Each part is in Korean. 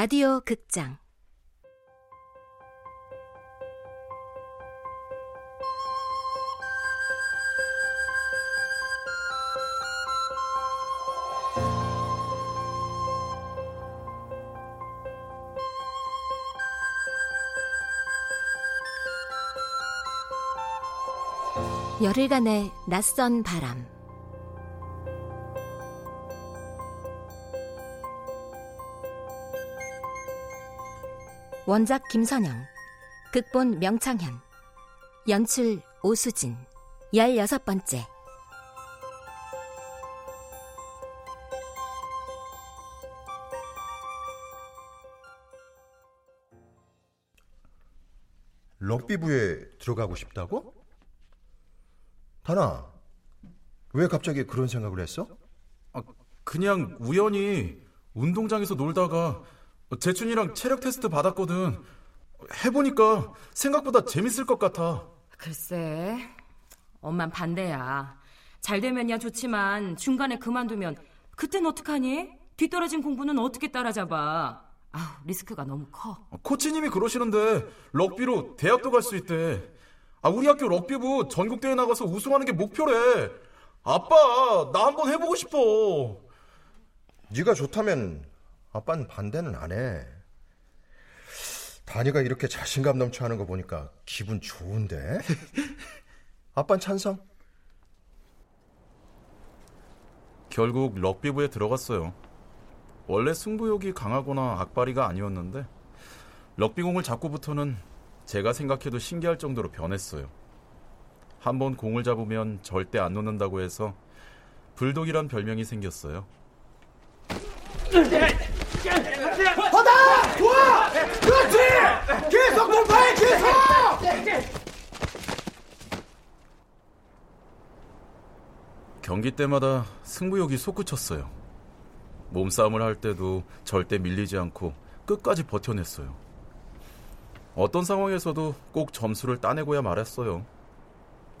라디오 극장. 열흘간의 낯선 바람 원작 김선영 극본 명창현 연출 오수진 16번째 럭비부에 들어가고 싶다고? 다나, 왜 갑자기 그런 생각을 했어? 아, 그냥 우연히 운동장에서 놀다가 재춘이랑 체력 테스트 받았거든. 해보니까 생각보다 재밌을 것 같아. 글쎄, 엄만 반대야. 잘 되면야 좋지만 중간에 그만두면 그땐 어떡하니? 뒤떨어진 공부는 어떻게 따라잡아? 아우, 리스크가 너무 커. 코치님이 그러시는데 럭비로 대학도 갈 수 있대. 아, 우리 학교 럭비부 전국대회 나가서 우승하는 게 목표래. 아빠, 나 한번 해보고 싶어. 네가 좋다면 아빠는 반대는 안 해. 다니가 이렇게 자신감 넘쳐 하는 거 보니까 기분 좋은데? 아빠는 찬성? 결국 럭비부에 들어갔어요. 원래 승부욕이 강하거나 악바리가 아니었는데 럭비공을 잡고부터는 제가 생각해도 신기할 정도로 변했어요. 한번 공을 잡으면 절대 안 놓는다고 해서 불독이란 별명이 생겼어요. 받아! 좋아! 그렇지! 계속 돌파해, 계속! 경기 때마다 승부욕이 솟구쳤어요. 몸싸움을 할 때도 절대 밀리지 않고 끝까지 버텨냈어요. 어떤 상황에서도 꼭 점수를 따내고야 말았어요.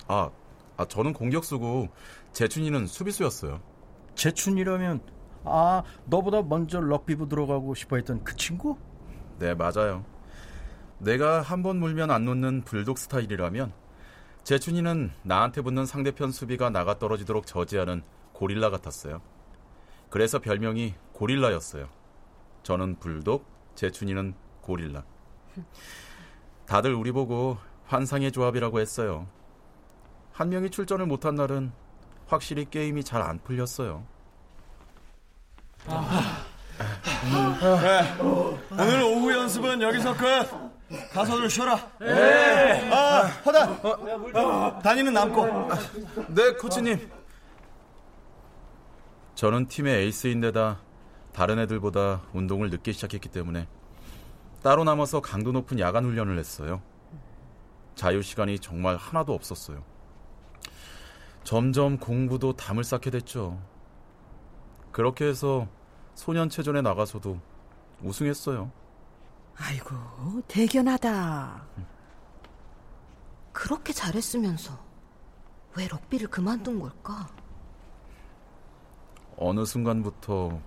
아, 아 저는 공격수고 재춘이는 수비수였어요. 재춘이라면 아 너보다 먼저 럭비부 들어가고 싶어했던 그 친구? 네 맞아요. 내가 한 번 물면 안 놓는 불독 스타일이라면 재춘이는 나한테 붙는 상대편 수비가 나가 떨어지도록 저지하는 고릴라 같았어요. 그래서 별명이 고릴라였어요. 저는 불독, 재춘이는 고릴라. 다들 우리 보고 환상의 조합이라고 했어요. 한 명이 출전을 못한 날은 확실히 게임이 잘 안 풀렸어요. 아, 네. 오늘 오후 연습은 여기서 끝. 가서들 쉬어라. 네. 아, 허다. 어, 단위는 남고. 네, 코치님. 저는 팀의 에이스인데다 다른 애들보다 운동을 늦게 시작했기 때문에 따로 남아서 강도 높은 야간 훈련을 했어요. 자유 시간이 정말 하나도 없었어요. 점점 공부도 담을 쌓게 됐죠. 그렇게 해서 소년 체전에 나가서도 우승했어요. 아이고, 대견하다. 그렇게 잘했으면서 왜 럭비를 그만둔 걸까? 어느 순간부터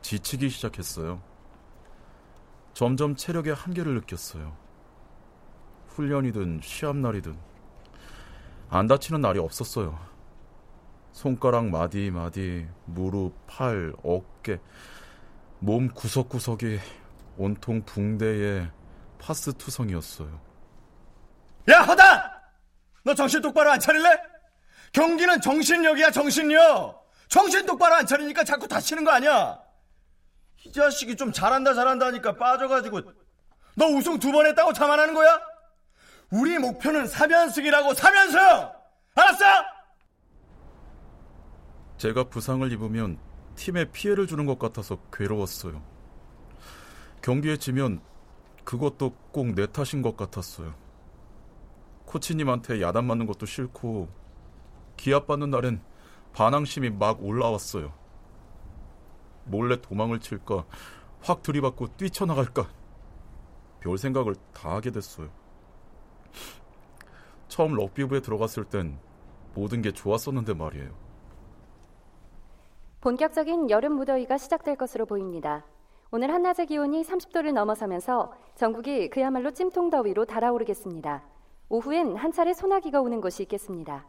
지치기 시작했어요. 점점 체력의 한계를 느꼈어요. 훈련이든 시합날이든 안 다치는 날이 없었어요. 손가락 마디 마디, 무릎, 팔, 어깨, 몸 구석구석이 온통 붕대에 파스 투성이었어요. 야, 허다! 너 정신 똑바로 안 차릴래? 경기는 정신력이야, 정신력! 정신 똑바로 안 차리니까 자꾸 다치는 거 아니야? 이 자식이 좀 잘한다 잘한다 하니까 빠져가지고 너 우승 두 번 했다고 자만하는 거야? 우리 목표는 3연승이라고 3연승! 알았어? 제가 부상을 입으면 팀에 피해를 주는 것 같아서 괴로웠어요. 경기에 지면 그것도 꼭 내 탓인 것 같았어요. 코치님한테 야단 맞는 것도 싫고 기합 받는 날엔 반항심이 막 올라왔어요. 몰래 도망을 칠까, 확 들이받고 뛰쳐나갈까, 별 생각을 다 하게 됐어요. 처음 럭비부에 들어갔을 땐 모든 게 좋았었는데 말이에요. 본격적인 여름 무더위가 시작될 것으로 보입니다. 오늘 한낮의 기온이 30도를 넘어서면서 전국이 그야말로 찜통더위로 달아오르겠습니다. 오후엔 한 차례 소나기가 오는 곳이 있겠습니다.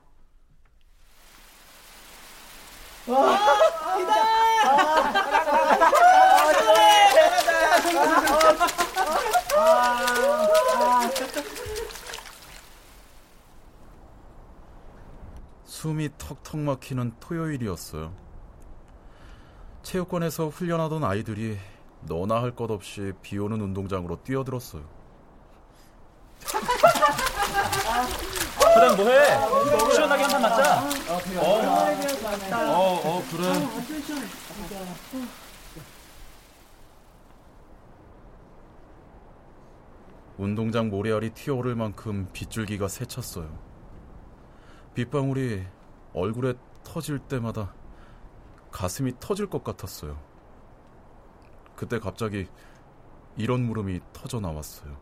숨이 턱턱 막히는 토요일이었어요. 체육관에서 훈련하던 아이들이 너나 할 것 없이 비 오는 운동장으로 뛰어들었어요. 그다음 뭐해? 시원하게 한판 맞자. 어, 어, 어, 그래. 운동장 모래알이 튀어오를 만큼 빗줄기가 새쳤어요. 빗방울이 얼굴에 터질 때마다 가슴이 터질 것 같았어요. 그때 갑자기 이런 물음이 터져 나왔어요.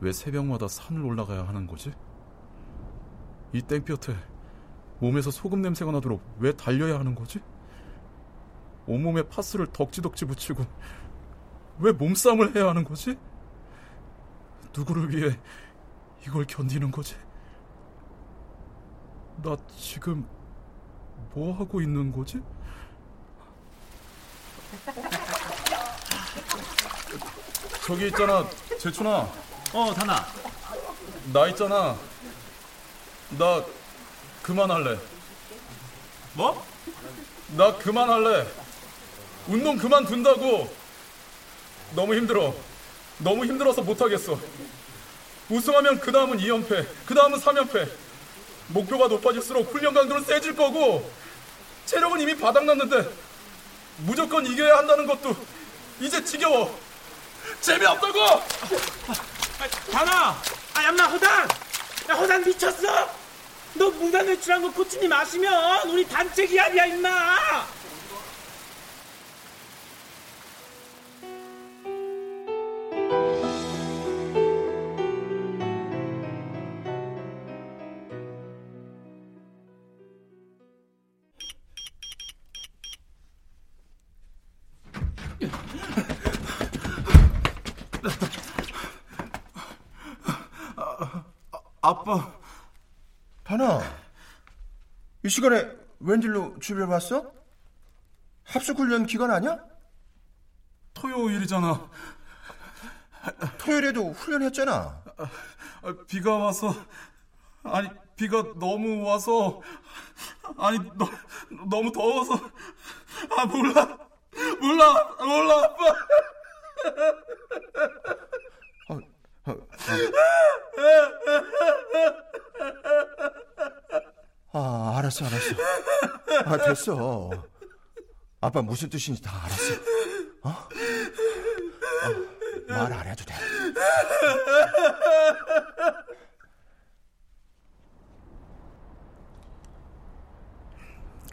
왜 새벽마다 산을 올라가야 하는 거지? 이 땡볕에 몸에서 소금 냄새가 나도록 왜 달려야 하는 거지? 온몸에 파스를 덕지덕지 붙이고 왜 몸싸움을 해야 하는 거지? 누구를 위해 이걸 견디는 거지? 나 지금 뭐 하고 있는 거지? 저기 있잖아, 재춘아. 어, 다나. 나 있잖아. 나 그만할래. 뭐? 나 그만할래. 운동 그만둔다고. 너무 힘들어. 너무 힘들어서 못하겠어. 우승하면 그 다음은 2연패, 그 다음은 3연패. 목표가 높아질수록 훈련 강도는 세질 거고, 체력은 이미 바닥났는데, 무조건 이겨야 한다는 것도 이제 지겨워. 재미없다고! 다나! 아, 얌나, 허단! 야, 허단 미쳤어? 너 무단 외출한 거 코치님 아시면 우리 단체 기합이야, 임마! 아빠. 다나, 이 시간에 웬일로 집에 왔어? 합숙훈련 기간 아니야? 토요일이잖아. 토요일에도 훈련했잖아. 아, 비가 와서 아니 비가 너무 와서 아니 너, 너무 더워서 아 몰라 몰라 몰라 아빠 어, 어, 어. 아, 알았어, 알았어. 아, 됐어. 아빠 무슨 뜻인지 다 알았어. 어? 어, 말 안 해도 돼.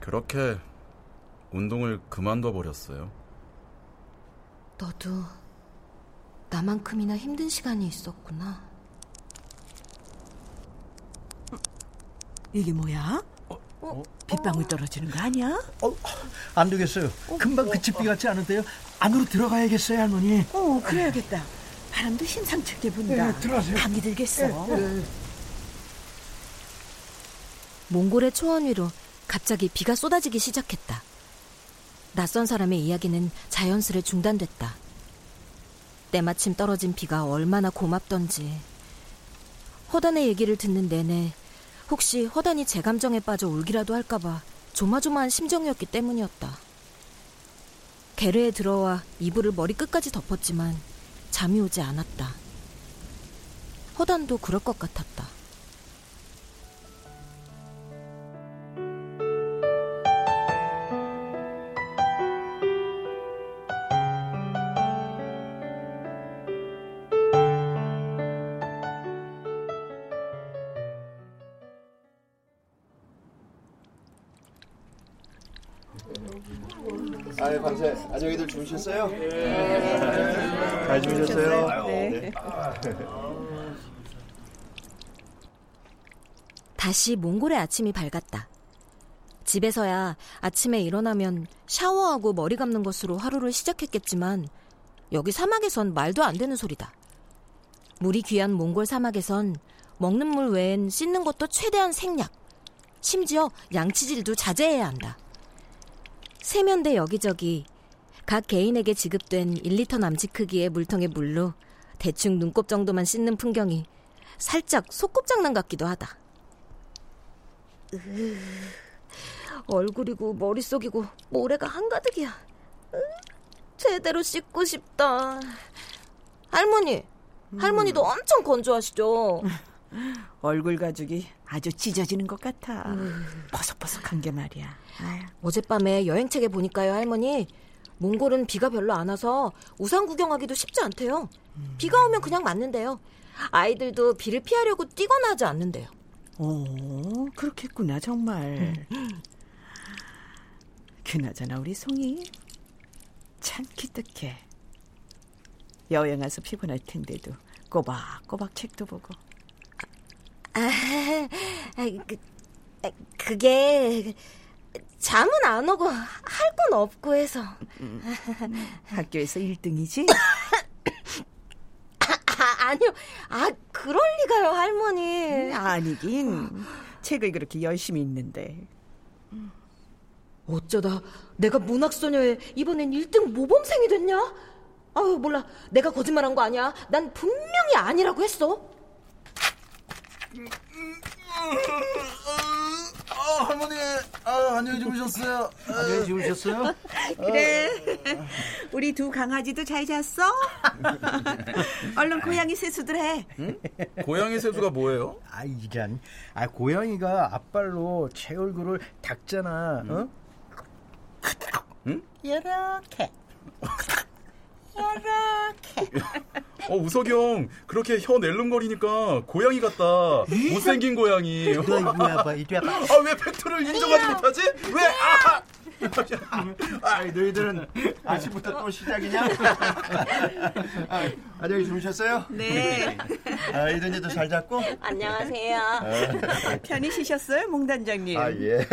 그렇게 운동을 그만둬 버렸어요. 너도 나만큼이나 힘든 시간이 있었구나. 이게 뭐야? 빗방울 떨어지는 거 아니야? 어, 안 되겠어요. 금방 그 집비 같지 않은데요. 안으로 들어가야겠어요, 할머니. 어, 그래야겠다. 바람도 심상찮게 분다. 네, 들어가세요. 감기 들겠어. 네, 몽골의 초원 위로 갑자기 비가 쏟아지기 시작했다. 낯선 사람의 이야기는 자연스레 중단됐다. 때마침 떨어진 비가 얼마나 고맙던지. 허단의 얘기를 듣는 내내 혹시 허단이 제 감정에 빠져 울기라도 할까봐 조마조마한 심정이었기 때문이었다. 게르에 들어와 이불을 머리 끝까지 덮었지만 잠이 오지 않았다. 허단도 그럴 것 같았다. 밤새 안녕히들 주무셨어요? 잘 주무셨어요? 네. 다시 몽골의 아침이 밝았다. 집에서야 아침에 일어나면 샤워하고 머리 감는 것으로 하루를 시작했겠지만 여기 사막에선 말도 안 되는 소리다. 물이 귀한 몽골 사막에선 먹는 물 외엔 씻는 것도 최대한 생략. 심지어 양치질도 자제해야 한다. 세면대 여기저기 각 개인에게 지급된 1리터 남짓 크기의 물통의 물로 대충 눈곱 정도만 씻는 풍경이 살짝 속곱장난 같기도 하다. 으, 얼굴이고 머릿속이고 모래가 한가득이야. 으, 제대로 씻고 싶다. 할머니, 할머니도 엄청 건조하시죠? 얼굴 가죽이 아주 찢어지는 것 같아. 버석버석한 게 말이야. 아유. 어젯밤에 여행책에 보니까요, 할머니. 몽골은 비가 별로 안 와서 우산 구경하기도 쉽지 않대요. 비가 오면 그냥 맞는데요. 아이들도 비를 피하려고 뛰거나 하지 않는데요. 오, 그렇겠구나, 정말. 그나저나 우리 송이 참 기특해. 여행 와서 피곤할 텐데도 꼬박꼬박 책도 보고. 아, 그, 그게 잠은 안 오고 할 건 없고 해서. 학교에서 1등이지? 아, 아니요. 아, 그럴 리가요, 할머니. 아니긴. 책을 그렇게 열심히 읽는데. 어쩌다 내가 문학소녀에 이번엔 1등 모범생이 됐냐? 아유, 몰라. 내가 거짓말한 거 아니야. 난 분명히 아니라고 했어. 아, 할머니, 아, 안녕히 주무셨어요. 안녕히 주무셨어요? 그래. 우리 두 강아지도 잘 잤어? 얼른 고양이 세수들 해. 응? 고양이 세수가 뭐예요? 아, 이란. 아, 고양이가 앞발로 제 얼굴을 닦잖아. 응? 어? 응? 이렇게. 이렇게. 어, 우석이 형, 그렇게 혀 낼름거리니까 고양이 같다. 못생긴 고양이. 이리 와봐, 이리 와봐. 아, 왜 팩트를 인정하지 못하지? 왜? 아! 아, 너희들은 아침부터 또 시작이냐? 아, 안녕히 주무셨어요? 네. 아, 이든지도 잘 잤고? 안녕하세요. 편히 쉬셨어요, 몽단장님? 아, 예.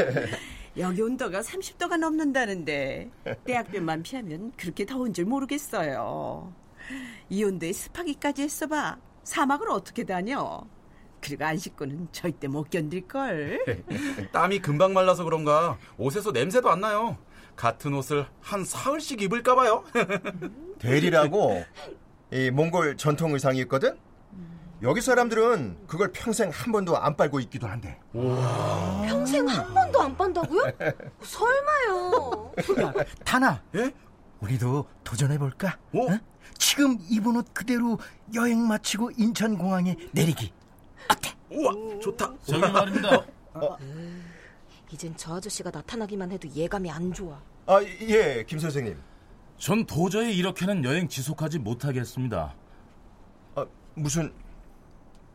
여기 온도가 30도가 넘는다는데 대학교만 피하면 그렇게 더운 줄 모르겠어요. 이 온도에 습하기까지 했어봐. 사막을 어떻게 다녀? 그리고 안 씻고는 절대 못 견딜걸. 땀이 금방 말라서 그런가 옷에서 냄새도 안 나요. 같은 옷을 한 사흘씩 입을까봐요. 대리라고 이 몽골 전통 의상이 있거든? 여기 사람들은 그걸 평생 한 번도 안 빨고 있기도 한대. 평생 한 번도 안 빤다고요? 설마요. 야, 타나. 예? 우리도 도전해 볼까? 어? 어? 지금 입은 옷 그대로 여행 마치고 인천공항에 내리기. 어때? 우와, 좋다. 저기 말입니다. 어? 이젠 저 아저씨가 나타나기만 해도 예감이 안 좋아. 아, 예, 김 선생님. 전 도저히 이렇게는 여행 지속하지 못하겠습니다. 아, 무슨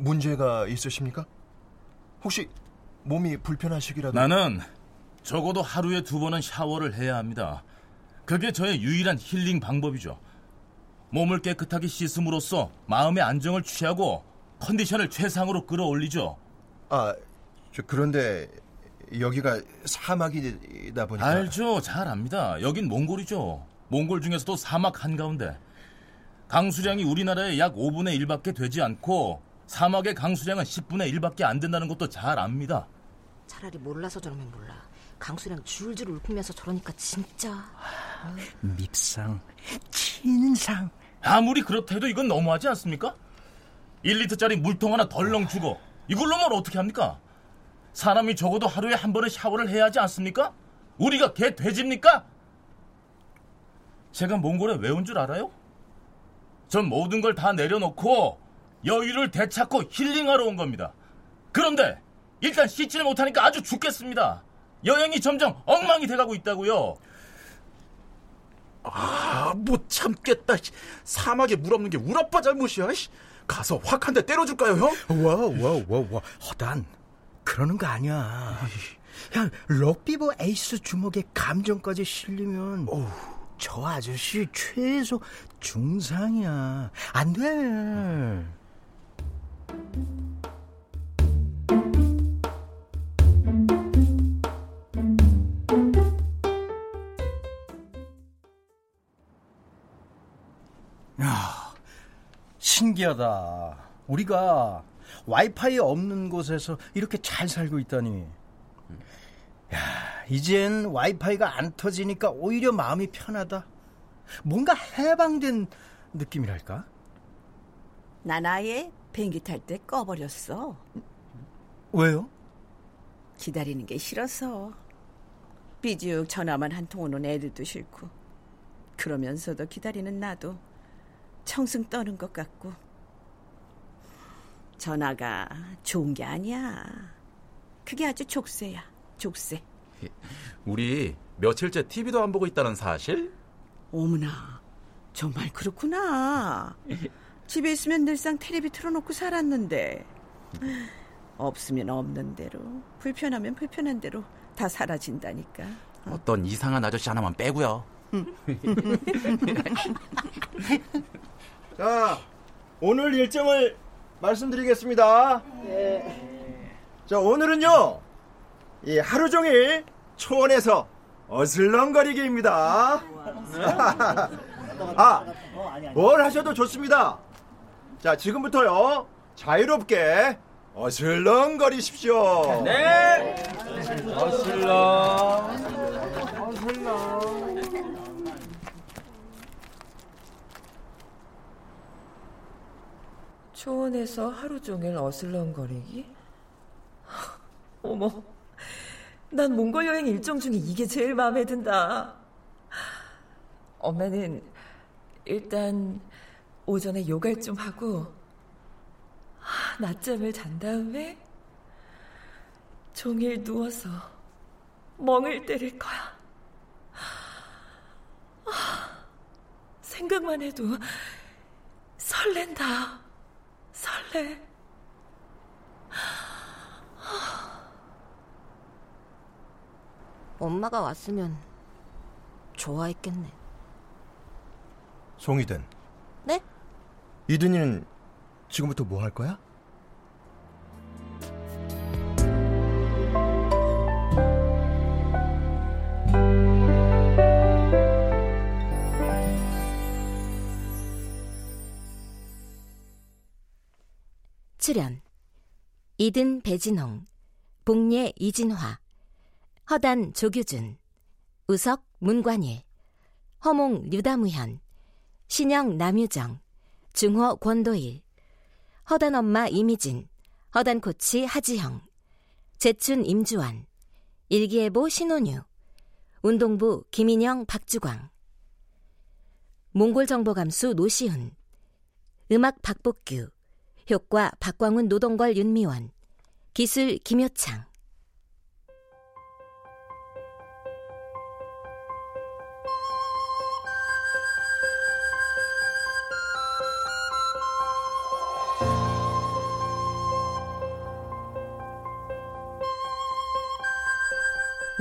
문제가 있으십니까? 혹시 몸이 불편하시기라도 나는 적어도 하루에 두 번은 샤워를 해야 합니다. 그게 저의 유일한 힐링 방법이죠. 몸을 깨끗하게 씻음으로써 마음의 안정을 취하고 컨디션을 최상으로 끌어올리죠. 아, 저 그런데 여기가 사막이다 보니까 알죠. 잘 압니다. 여긴 몽골이죠. 몽골 중에서도 사막 한가운데. 강수량이 우리나라의 약 5분의 1밖에 되지 않고 사막의 강수량은 10분의 1밖에 안 된다는 것도 잘 압니다. 차라리 몰라서 저러면 몰라. 강수량 줄줄 울프면서 저러니까 진짜. 밉상, 진상. 아무리 그렇다 도 이건 너무하지 않습니까? 1리터짜리 물통 하나 덜렁 주고 이걸로만 어떻게 합니까? 사람이 적어도 하루에 한 번은 샤워를 해야 하지 않습니까? 우리가 개 돼지입니까? 제가 몽골에 왜 온 줄 알아요? 전 모든 걸 다 내려놓고 여유를 되찾고 힐링하러 온 겁니다. 그런데 일단 씻지를 못하니까 아주 죽겠습니다. 여행이 점점 엉망이 돼가고 있다고요. 아, 못 참겠다. 사막에 물 없는 게 우리 아빠 잘못이야. 가서 확 한 대 때려줄까요, 형? 와, 와, 와, 와. 허단. 그러는 거 아니야. 야, 럭비버 에이스 주먹에 감정까지 실리면 어우, 저 아저씨 최소 중상이야. 안 돼. 신기하다. 우리가 와이파이 없는 곳에서 이렇게 잘 살고 있다니. 야, 이젠 와이파이가 안 터지니까 오히려 마음이 편하다. 뭔가 해방된 느낌이랄까? 나나의 비행기 탈 때 꺼버렸어. 왜요? 기다리는 게 싫어서. 삐죽 전화만 한 통 오는 애들도 싫고. 그러면서도 기다리는 나도 청승 떠는 것 같고. 전화가 좋은 게 아니야. 그게 아주 족쇄야, 족쇄. 우리 며칠째 TV도 안 보고 있다는 사실? 어머나, 정말 그렇구나. 집에 있으면 늘상 텔레비 틀어놓고 살았는데 없으면 없는 대로, 불편하면 불편한 대로 다 사라진다니까. 어떤 이상한 아저씨 하나만 빼고요. 자, 오늘 일정을 말씀드리겠습니다. 자, 오늘은요, 이 하루 종일 초원에서 어슬렁거리기입니다. 아, 뭘 하셔도 좋습니다. 자, 지금부터요, 자유롭게 어슬렁거리십시오. 네. 어슬렁. 어슬렁. 초원에서 하루 종일 어슬렁거리기? 어머, 난 몽골 여행 일정 중에 이게 제일 마음에 든다. 엄마는 일단 오전에 요가를 좀 하고 낮잠을 잔 다음에 종일 누워서 멍을 때릴 거야. 생각만 해도 설렌다. 설레. 엄마가 왔으면 좋아했겠네. 송이든. 네? 이든이는 지금부터 뭐 할 거야? 출연 이든 배진홍, 복예 이진화, 허단 조규준, 우석 문관일, 허몽 류다무현, 신영 남유정, 중호 권도일, 허단 엄마 이미진, 허단 코치 하지형, 재춘 임주환, 일기예보 신혼유, 운동부 김인영 박주광, 몽골 정보감수 노시훈, 음악 박복규, 효과 박광훈 노동걸 윤미원, 기술 김효창.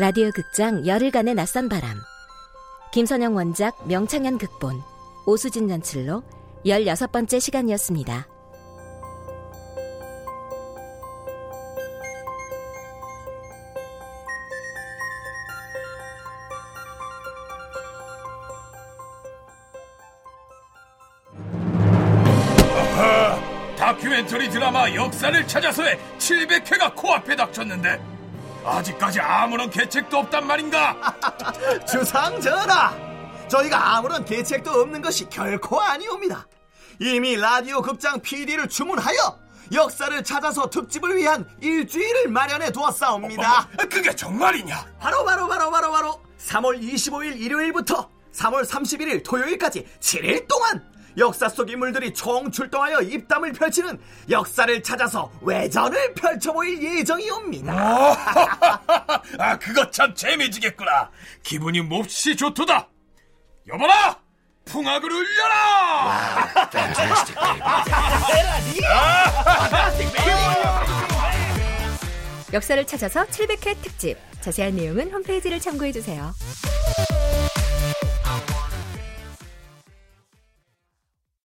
라디오 극장 열흘간의 낯선 바람. 김선영 원작 명창현 극본 오수진 연출로 16번째 시간이었습니다. 다큐멘터리 드라마 역사를 찾아서의 700회가 코앞에 닥쳤는데 아직까지 아무런 계책도 없단 말인가? 주상 전하, 저희가 아무런 계책도 없는 것이 결코 아니옵니다. 이미 라디오 극장 PD를 주문하여 역사를 찾아서 특집을 위한 일주일을 마련해 두었사옵니다. 그게 정말이냐? 바로 바로 바로 바로 바로 3월 25일 일요일부터 3월 31일 토요일까지 7일 동안 역사 속 인물들이 총 출동하여 입담을 펼치는 역사를 찾아서 외전을 펼쳐보일 예정이옵니다. 아, 그거 참 재미지겠구나. 기분이 몹시 좋도다. 여보라! 풍악을 울려라! 역사를 찾아서 700회 특집. 자세한 내용은 홈페이지를 참고해 주세요.